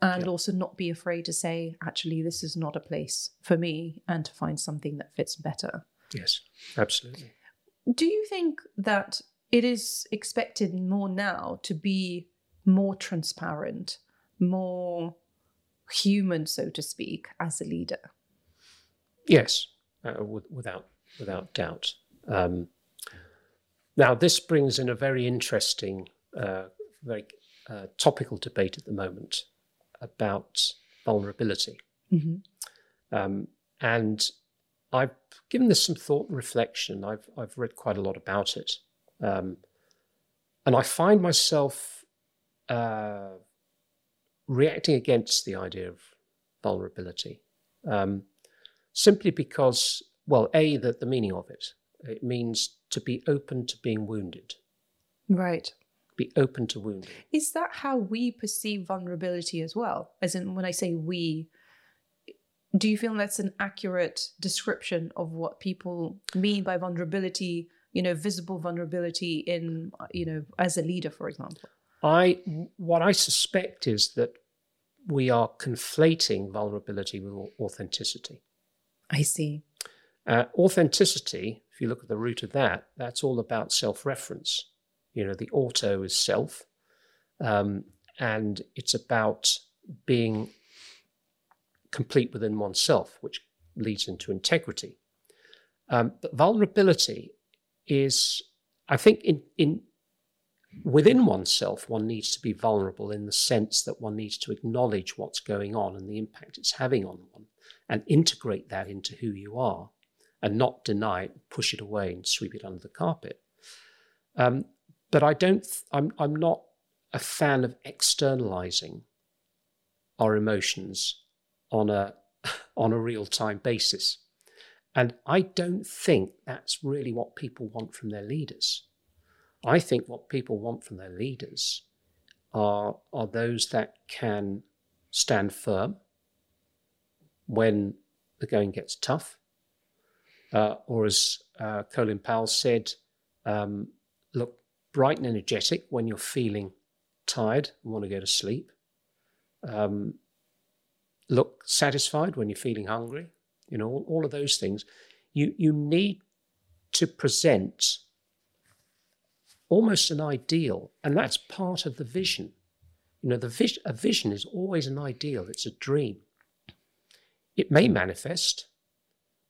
And
Yeah.
also not be afraid to say, actually, this is not a place for me, and to find something that fits better.
Yes, absolutely.
Do you think that it is expected more now to be more transparent, more human, so to speak, as a leader?
Yes, uh, with, without without doubt. Um, now, this brings in a very interesting, uh, very uh, topical debate at the moment about vulnerability,
Mm-hmm.
um, and I've given this some thought and reflection. I've I've read quite a lot about it, um, and I find myself uh, reacting against the idea of vulnerability. Um, simply because, well, A, that the meaning of it. It means to be open to being wounded,
Right.
be open to wounding.
Is that how we perceive vulnerability as well? As in, when I say we, do you feel that's an accurate description of what people mean by vulnerability? You know, visible vulnerability in, you know, as a leader, for example.
I, what I suspect is that we are conflating vulnerability with authenticity.
I see.
Uh, authenticity, if you look at the root of that, that's all about self reference. You know, the auto is self, um, and it's about being complete within oneself, which leads into integrity. Um, but vulnerability is, I think, in, in within oneself, one needs to be vulnerable in the sense that one needs to acknowledge what's going on and the impact it's having on one and integrate that into who you are and not deny it, push it away and sweep it under the carpet. Um, but I don't, I'm, I'm not a fan of externalizing our emotions on a, on a real time basis. And I don't think that's really what people want from their leaders. I think what people want from their leaders are, are those that can stand firm when the going gets tough. Uh, or as uh, Colin Powell said, um, look bright and energetic when you're feeling tired and want to go to sleep. Um, look satisfied when you're feeling hungry. You know, all, all of those things. You, you need to present almost an ideal, and that's part of the vision. You know, the vis- a vision is always an ideal, it's a dream. It may manifest,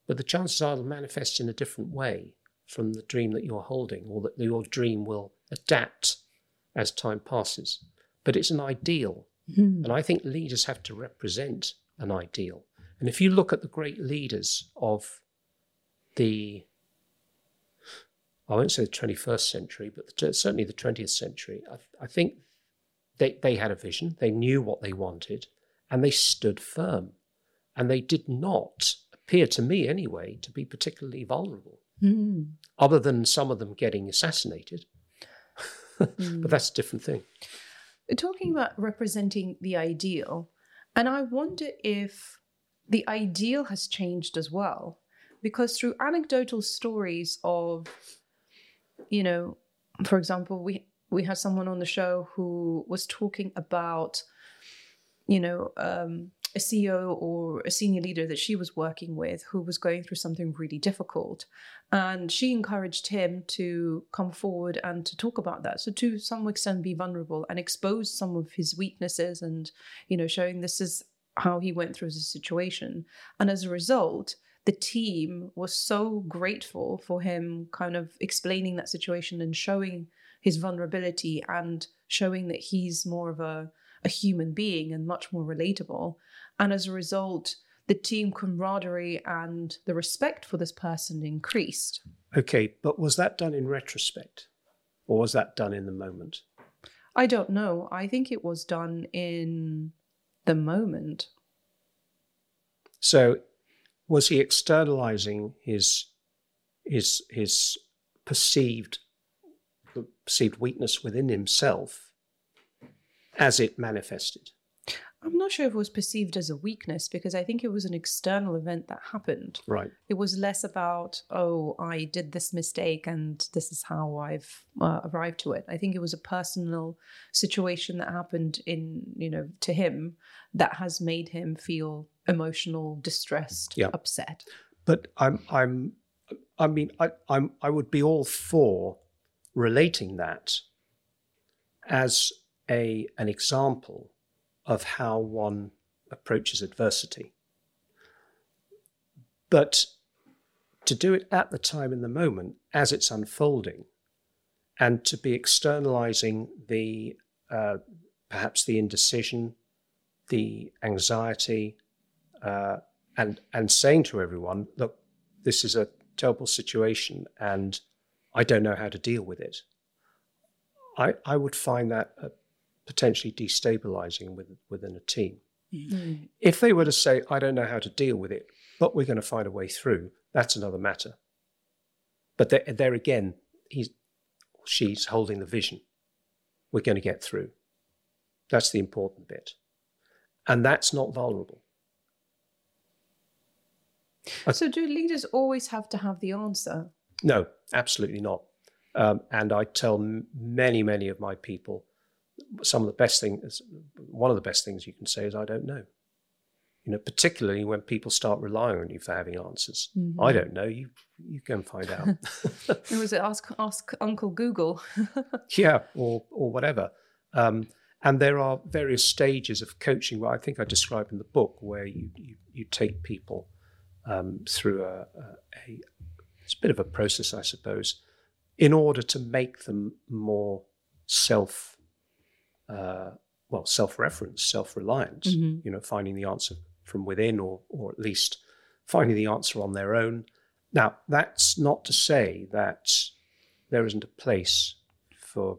but the chances are it'll manifest in a different way from the dream that you're holding, or that your dream will adapt as time passes. But it's an ideal, hmm. and I think leaders have to represent an ideal. And if you look at the great leaders of the, I won't say the 21st century, but the, certainly the 20th century, I, I think they, they had a vision, they knew what they wanted, and they stood firm. And they did not appear to me, anyway, to be particularly vulnerable,
Mm.
other than some of them getting assassinated. but that's a different thing.
Talking about representing the ideal, and I wonder if the ideal has changed as well, because through anecdotal stories of, you know, for example, we we had someone on the show who was talking about, you know, um, a CEO or a senior leader that she was working with who was going through something really difficult. And she encouraged him to come forward and to talk about that. So to some extent be vulnerable and expose some of his weaknesses and, you know, showing this is how he went through the situation. And as a result, the team was so grateful for him kind of explaining that situation and showing his vulnerability and showing that he's more of a, a human being and much more relatable. And as a result, the team camaraderie and the respect for this person increased.
Okay, but was that done in retrospect or was that done in the moment?
I don't know. I think it was done in the moment.
So was he externalizing his his his perceived perceived weakness within himself as it manifested?
I'm not sure if it was perceived as a weakness because I think it was an external event that happened.
Right.
It was less about, oh, I did this mistake and this is how I've uh, arrived to it. I think it was a personal situation that happened in, you know, to him that has made him feel emotional, distressed,
Yeah.
upset.
But I'm I'm I mean I I'm I would be all for relating that as a an example of how one approaches adversity. But to do it at the time in the moment as it's unfolding and to be externalizing the uh, perhaps the indecision, the anxiety, uh, and and saying to everyone, look, this is a terrible situation, and I don't know how to deal with it. I I would find that uh, potentially destabilizing with, within a team. Mm. Mm. If they were to say, I don't know how to deal with it, but we're going to find a way through, that's another matter. But there, there again, he's she's holding the vision. We're going to get through. That's the important bit. And that's not vulnerable.
Uh, so, do leaders always have to have the answer?
No, absolutely not. Um, and I tell m- many, many of my people, some of the best things, one of the best things you can say is, I don't know. You know, particularly when people start relying on you for having answers. I don't know. You you go and find out.
Or was it ask ask Uncle Google?
yeah, or or whatever. Um, and there are various stages of coaching. Where I think I describe in the book where you you, you take people um, through a, a, a it's a bit of a process, I suppose, in order to make them more self, uh, well, self-reference, self-reliant. You know, finding the answer from within, or or at least finding the answer on their own. Now, that's not to say that there isn't a place for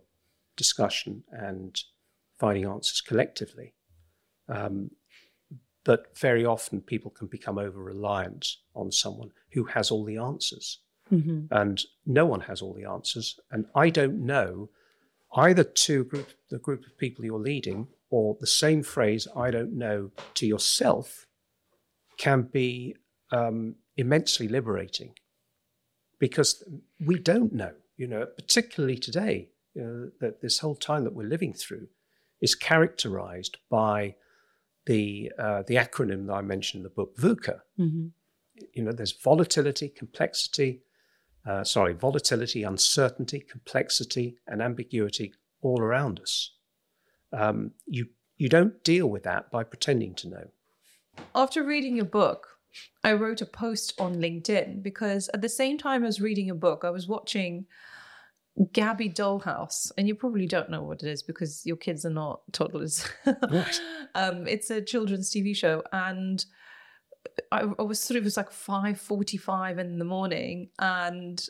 discussion and finding answers collectively. Um, but very often people can become over reliant on someone who has all the answers. And no one has all the answers. And I don't know either to group, the group of people you're leading or the same phrase, I don't know, to yourself can be um, immensely liberating because we don't know, you know, particularly today, you know, that this whole time that we're living through is characterized by the uh, the acronym that I mentioned in the book, VUCA. You know, there's volatility, complexity, uh, sorry, volatility, uncertainty, complexity, and ambiguity all around us. Um, you you don't deal with that by pretending to know.
After reading your book, I wrote a post on LinkedIn because at the same time as reading your book, I was watching Gabby Dollhouse, and you probably don't know what it is because your kids are not toddlers. um, it's a children's TV show, and I, I was sort of it was like five forty-five in the morning, and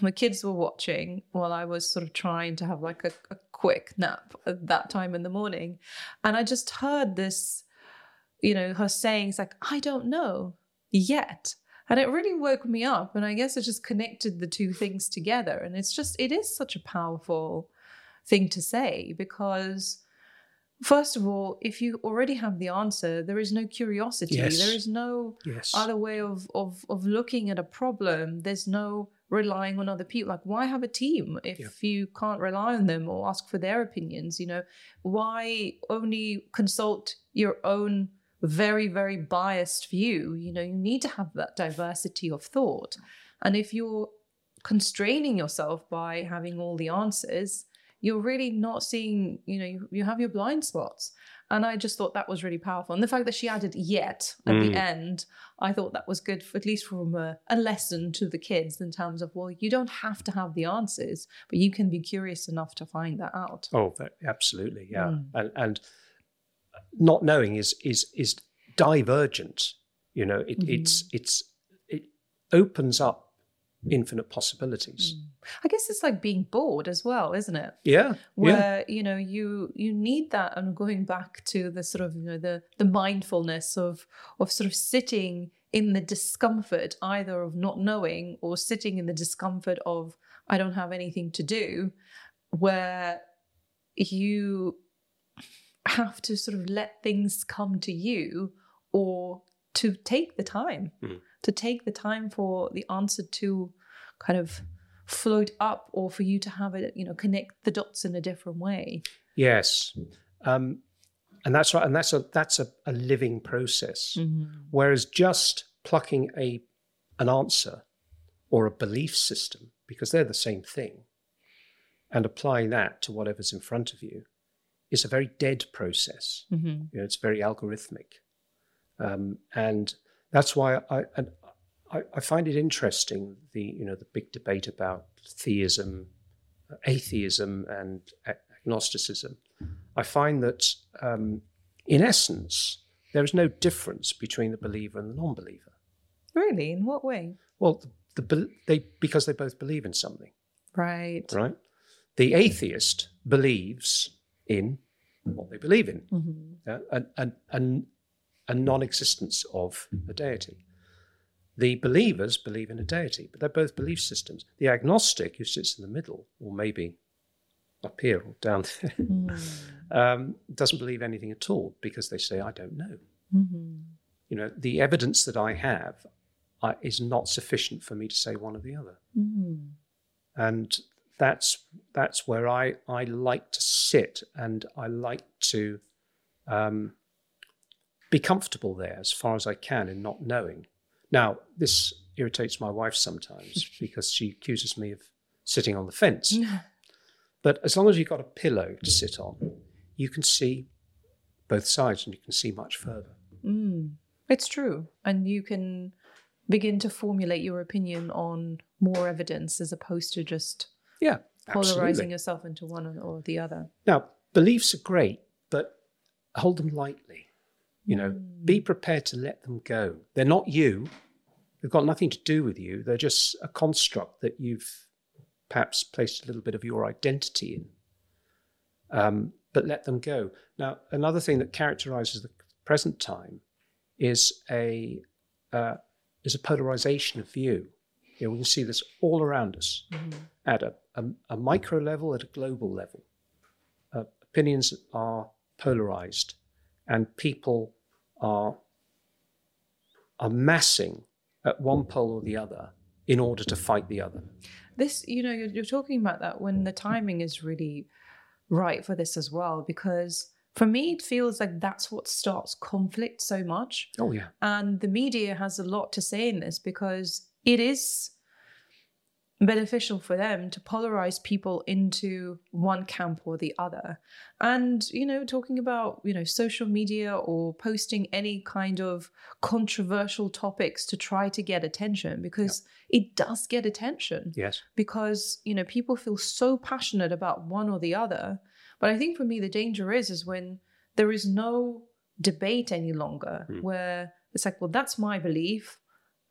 my kids were watching while I was sort of trying to have like a, a quick nap at that time in the morning, and I just heard this, you know, her saying, "It's like I don't know yet." And it really woke me up. And I guess it just connected the two things together. And it's just, it is such a powerful thing to say because, first of all, if you already have the answer, there is no curiosity.
Yes.
There is no
Yes.
other way of, of, of looking at a problem. There's no relying on other people. Like, why have a team if
Yeah.
you can't rely on them or ask for their opinions? You know, why only consult your own very, very biased view? You know, you need to have that diversity of thought. And if you're constraining yourself by having all the answers, you're really not seeing, you know, you, you have your blind spots. And I just thought that was really powerful. And the fact that she added yet at the end, I thought that was good, for, at least from a, a lesson to the kids in terms of, well, you don't have to have the answers, but you can be curious enough to find that out.
Oh, absolutely, yeah.
Mm.
And and not knowing is is is divergent. You know, it, it's it's it opens up infinite possibilities.
I guess it's like being bored as well, isn't it?
Yeah, yeah,
where you know you you need that and going back to the sort of you know the the mindfulness of of sort of sitting in the discomfort either of not knowing or sitting in the discomfort of I don't have anything to do, where you have to sort of let things come to you or to take the time,
Mhm.
To take the time for the answer to kind of float up or for you to have it, you know, connect the dots in a different way.
Yes, um, and that's right, and that's a that's a, a living process. Whereas just plucking a an answer or a belief system, because they're the same thing, and applying that to whatever's in front of you, is a very dead process.
Mm-hmm.
You know, it's very algorithmic, um, and that's why I, and I I find it interesting the you know the big debate about theism, atheism, and agnosticism. I find that um, in essence there is no difference between the believer and the non-believer.
Really? In what way?
Well, the, the they because they both believe in something,
Right.
right? The atheist believes in what they believe in,
Mm-hmm.
uh, and, and, and a non-existence of a deity. The believers believe in a deity, but they're both belief systems. The agnostic, who sits in the middle, or maybe up here or down there, um, doesn't believe anything at all because they say, "I don't know."
Mm-hmm.
You know, the evidence that I have uh, is not sufficient for me to say one or the other,
Mm-hmm.
and that's that's where I I like to sit and I like to um, be comfortable there as far as I can in not knowing. Now, this irritates my wife sometimes because she accuses me of sitting on the fence. But as long as you've got a pillow to sit on, you can see both sides and you can see much further.
Mm. It's true. And you can begin to formulate your opinion on more evidence as opposed to just
Yeah,
polarizing
absolutely.
yourself into one or- or the other.
Now, beliefs are great, but hold them lightly. You know, be prepared to let them go. They're not you. They've got nothing to do with you. They're just a construct that you've perhaps placed a little bit of your identity in. Um, but let them go. Now, another thing that characterizes the present time is a uh, is a polarization of view. You know, we can see this all around us at a, a, a micro level, at a global level uh, opinions are polarized and people are are massing at one pole or the other in order to fight the other.
This, you know, you're, you're talking about that when the timing is really right for this as well, because for me, it feels like that's what starts conflict so much.
Oh yeah.
And the media has a lot to say in this because it is beneficial for them to polarize people into one camp or the other. And, you know, talking about, you know, social media or posting any kind of controversial topics to try to get attention because it does get attention
Yes.
because you know people feel so passionate about one or the other but i think for me the danger is is when there is no debate any longer
Hmm.
where it's like well that's my belief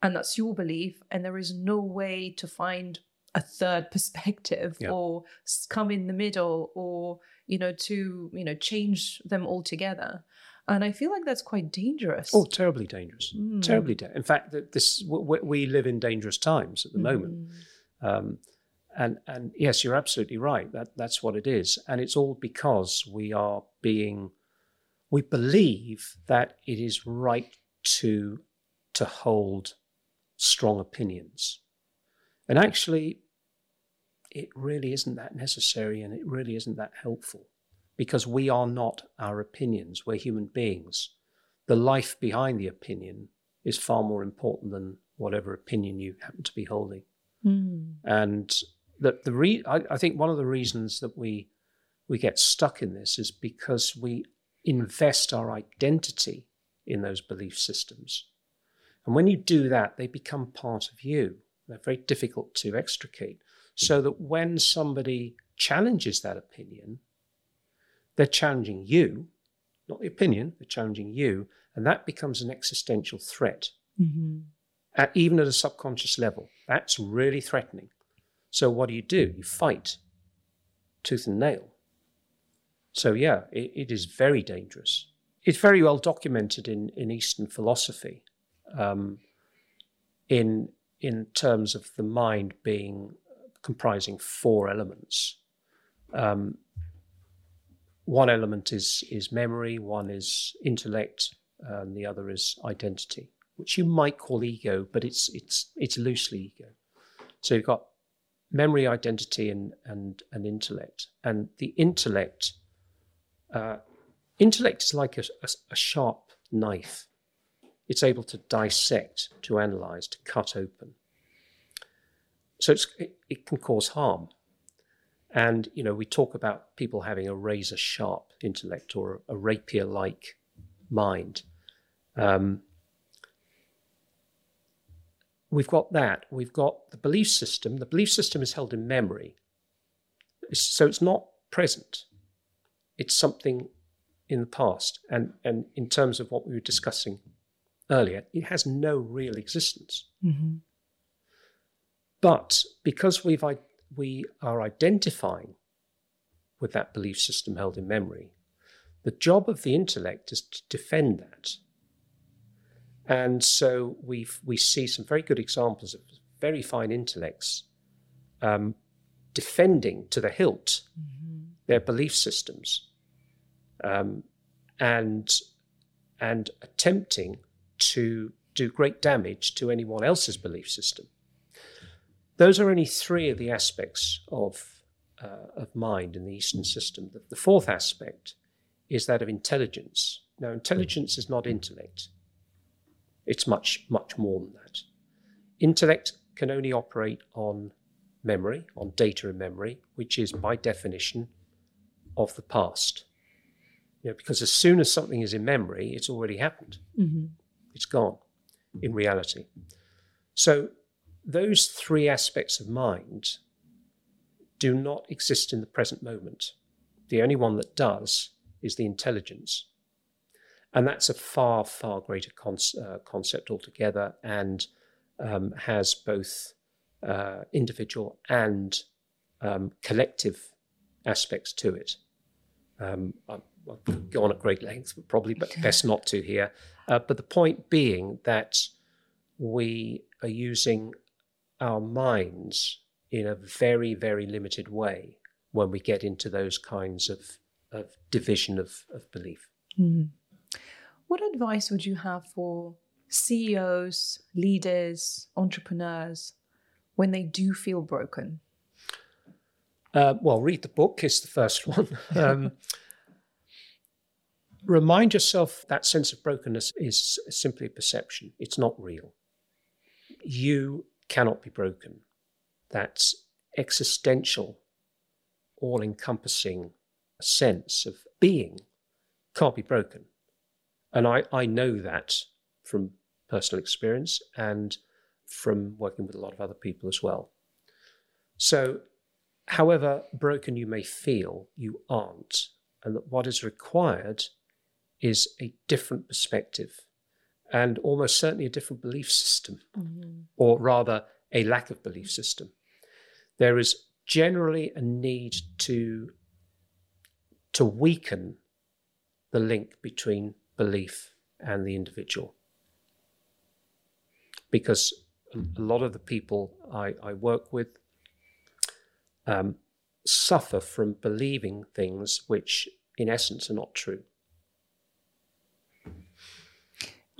and that's your belief and there is no way to find a third perspective
Yeah.
or come in the middle or you know to you know change them altogether and i feel like that's quite dangerous
Oh, terribly dangerous.
Mm.
Terribly dangerous. In fact, that this we live in dangerous times at the moment.
Mm.
Um, and and yes, you're absolutely right. That that's what it is, and it's all because we are being, we believe that it is right to to hold strong opinions, and actually, it really isn't that necessary, and it really isn't that helpful, because we are not our opinions. We're human beings. The life behind the opinion is far more important than whatever opinion you happen to be holding.
Mm.
And the the re- I, I think one of the reasons that we we get stuck in this is because we invest our identity in those belief systems. And when you do that, they become part of you. They're very difficult to extricate. So that when somebody challenges that opinion, they're challenging you, not the opinion, they're challenging you, and that becomes an existential threat
Mhm.
at, even at a subconscious level. That's really threatening. So what do you do? You fight tooth and nail. So yeah, it, it is very dangerous. It's very well documented in, in Eastern philosophy um, in in terms of the mind being comprising four elements. Um, one element is is memory, one is intellect, and the other is identity, which you might call ego, but it's it's it's loosely ego. So you've got memory, identity, and and and intellect, and the intellect. Uh, intellect is like a, a, a sharp knife. It's able to dissect, to analyze, to cut open. So it, it can cause harm. And, you know, we talk about people having a razor sharp intellect or a rapier like mind. Um, we've got that. We've got the belief system. The belief system is held in memory. So it's not present, it's something in the past. And, and in terms of what we were discussing earlier, it has no real existence. Mm-hmm. But because we've we are identifying with that belief system held in memory, the job of the intellect is to defend that. And so we we see some very good examples of very fine intellects um, defending to the hilt mm-hmm. their belief systems um, and and attempting to do great damage to anyone else's belief system. Those are only three of the aspects of, uh, of mind in the Eastern system. The, the fourth aspect is that of intelligence. Now, intelligence is not intellect, it's much, much more than that. Intellect can only operate on memory, on data in memory, which is by definition of the past. You know, because as soon as something is in memory, it's already happened. Mm-hmm. It's gone in reality. So those three aspects of mind do not exist in the present moment. The only one that does is the intelligence. And that's a far, far greater con- uh, concept altogether and um, has both uh, individual and um, collective aspects to it. Um, I, will go on at great length, but probably but best not to here. Uh, but the point being that we are using our minds in a very, very limited way when we get into those kinds of, of division of, of belief. Mm.
What advice would you have for CEOs, leaders, entrepreneurs when they do feel broken?
Uh, well, read the book is the first one. Um, remind yourself that sense of brokenness is simply perception, it's not real. You cannot be broken. That's existential, all encompassing sense of being can't be broken. And I, I know that from personal experience and from working with a lot of other people as well. So, however broken you may feel, you aren't. And that what is required is a different perspective and almost certainly a different belief system, mm-hmm. or rather, a lack of belief system. There is generally a need to, to weaken the link between belief and the individual. Because a lot of the people I, I work with um, suffer from believing things which, in essence, are not true.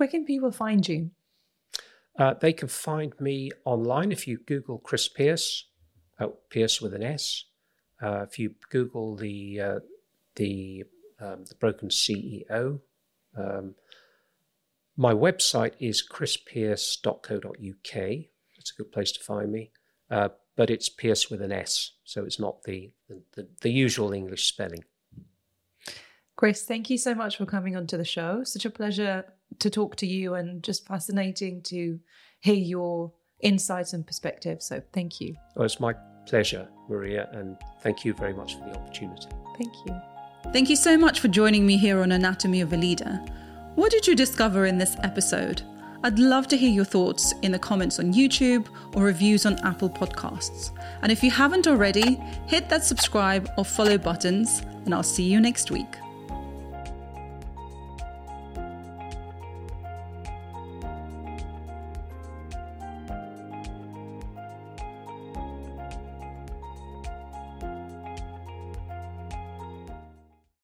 Where can people find you?
Uh, they can find me online if you Google Chris Pierse, oh, Pierse with an S. Uh, if you Google the uh, the um, the Broken CEO, um, my website is chrispierse.co.uk. That's a good place to find me. Uh, but it's Pierse with an S, so it's not the, the, the, the usual English spelling.
Chris, thank you so much for coming onto the show. Such a pleasure to talk to you and just fascinating to hear your insights and perspectives. So thank you.
Well, it's my pleasure, Maria, and thank you very much for the opportunity.
Thank you.
Thank you so much for joining me here on Anatomy of a Leader. What did you discover in this episode? I'd love to hear your thoughts in the comments on YouTube or reviews on Apple Podcasts. And if you haven't already, hit that subscribe or follow buttons, and I'll see you next week.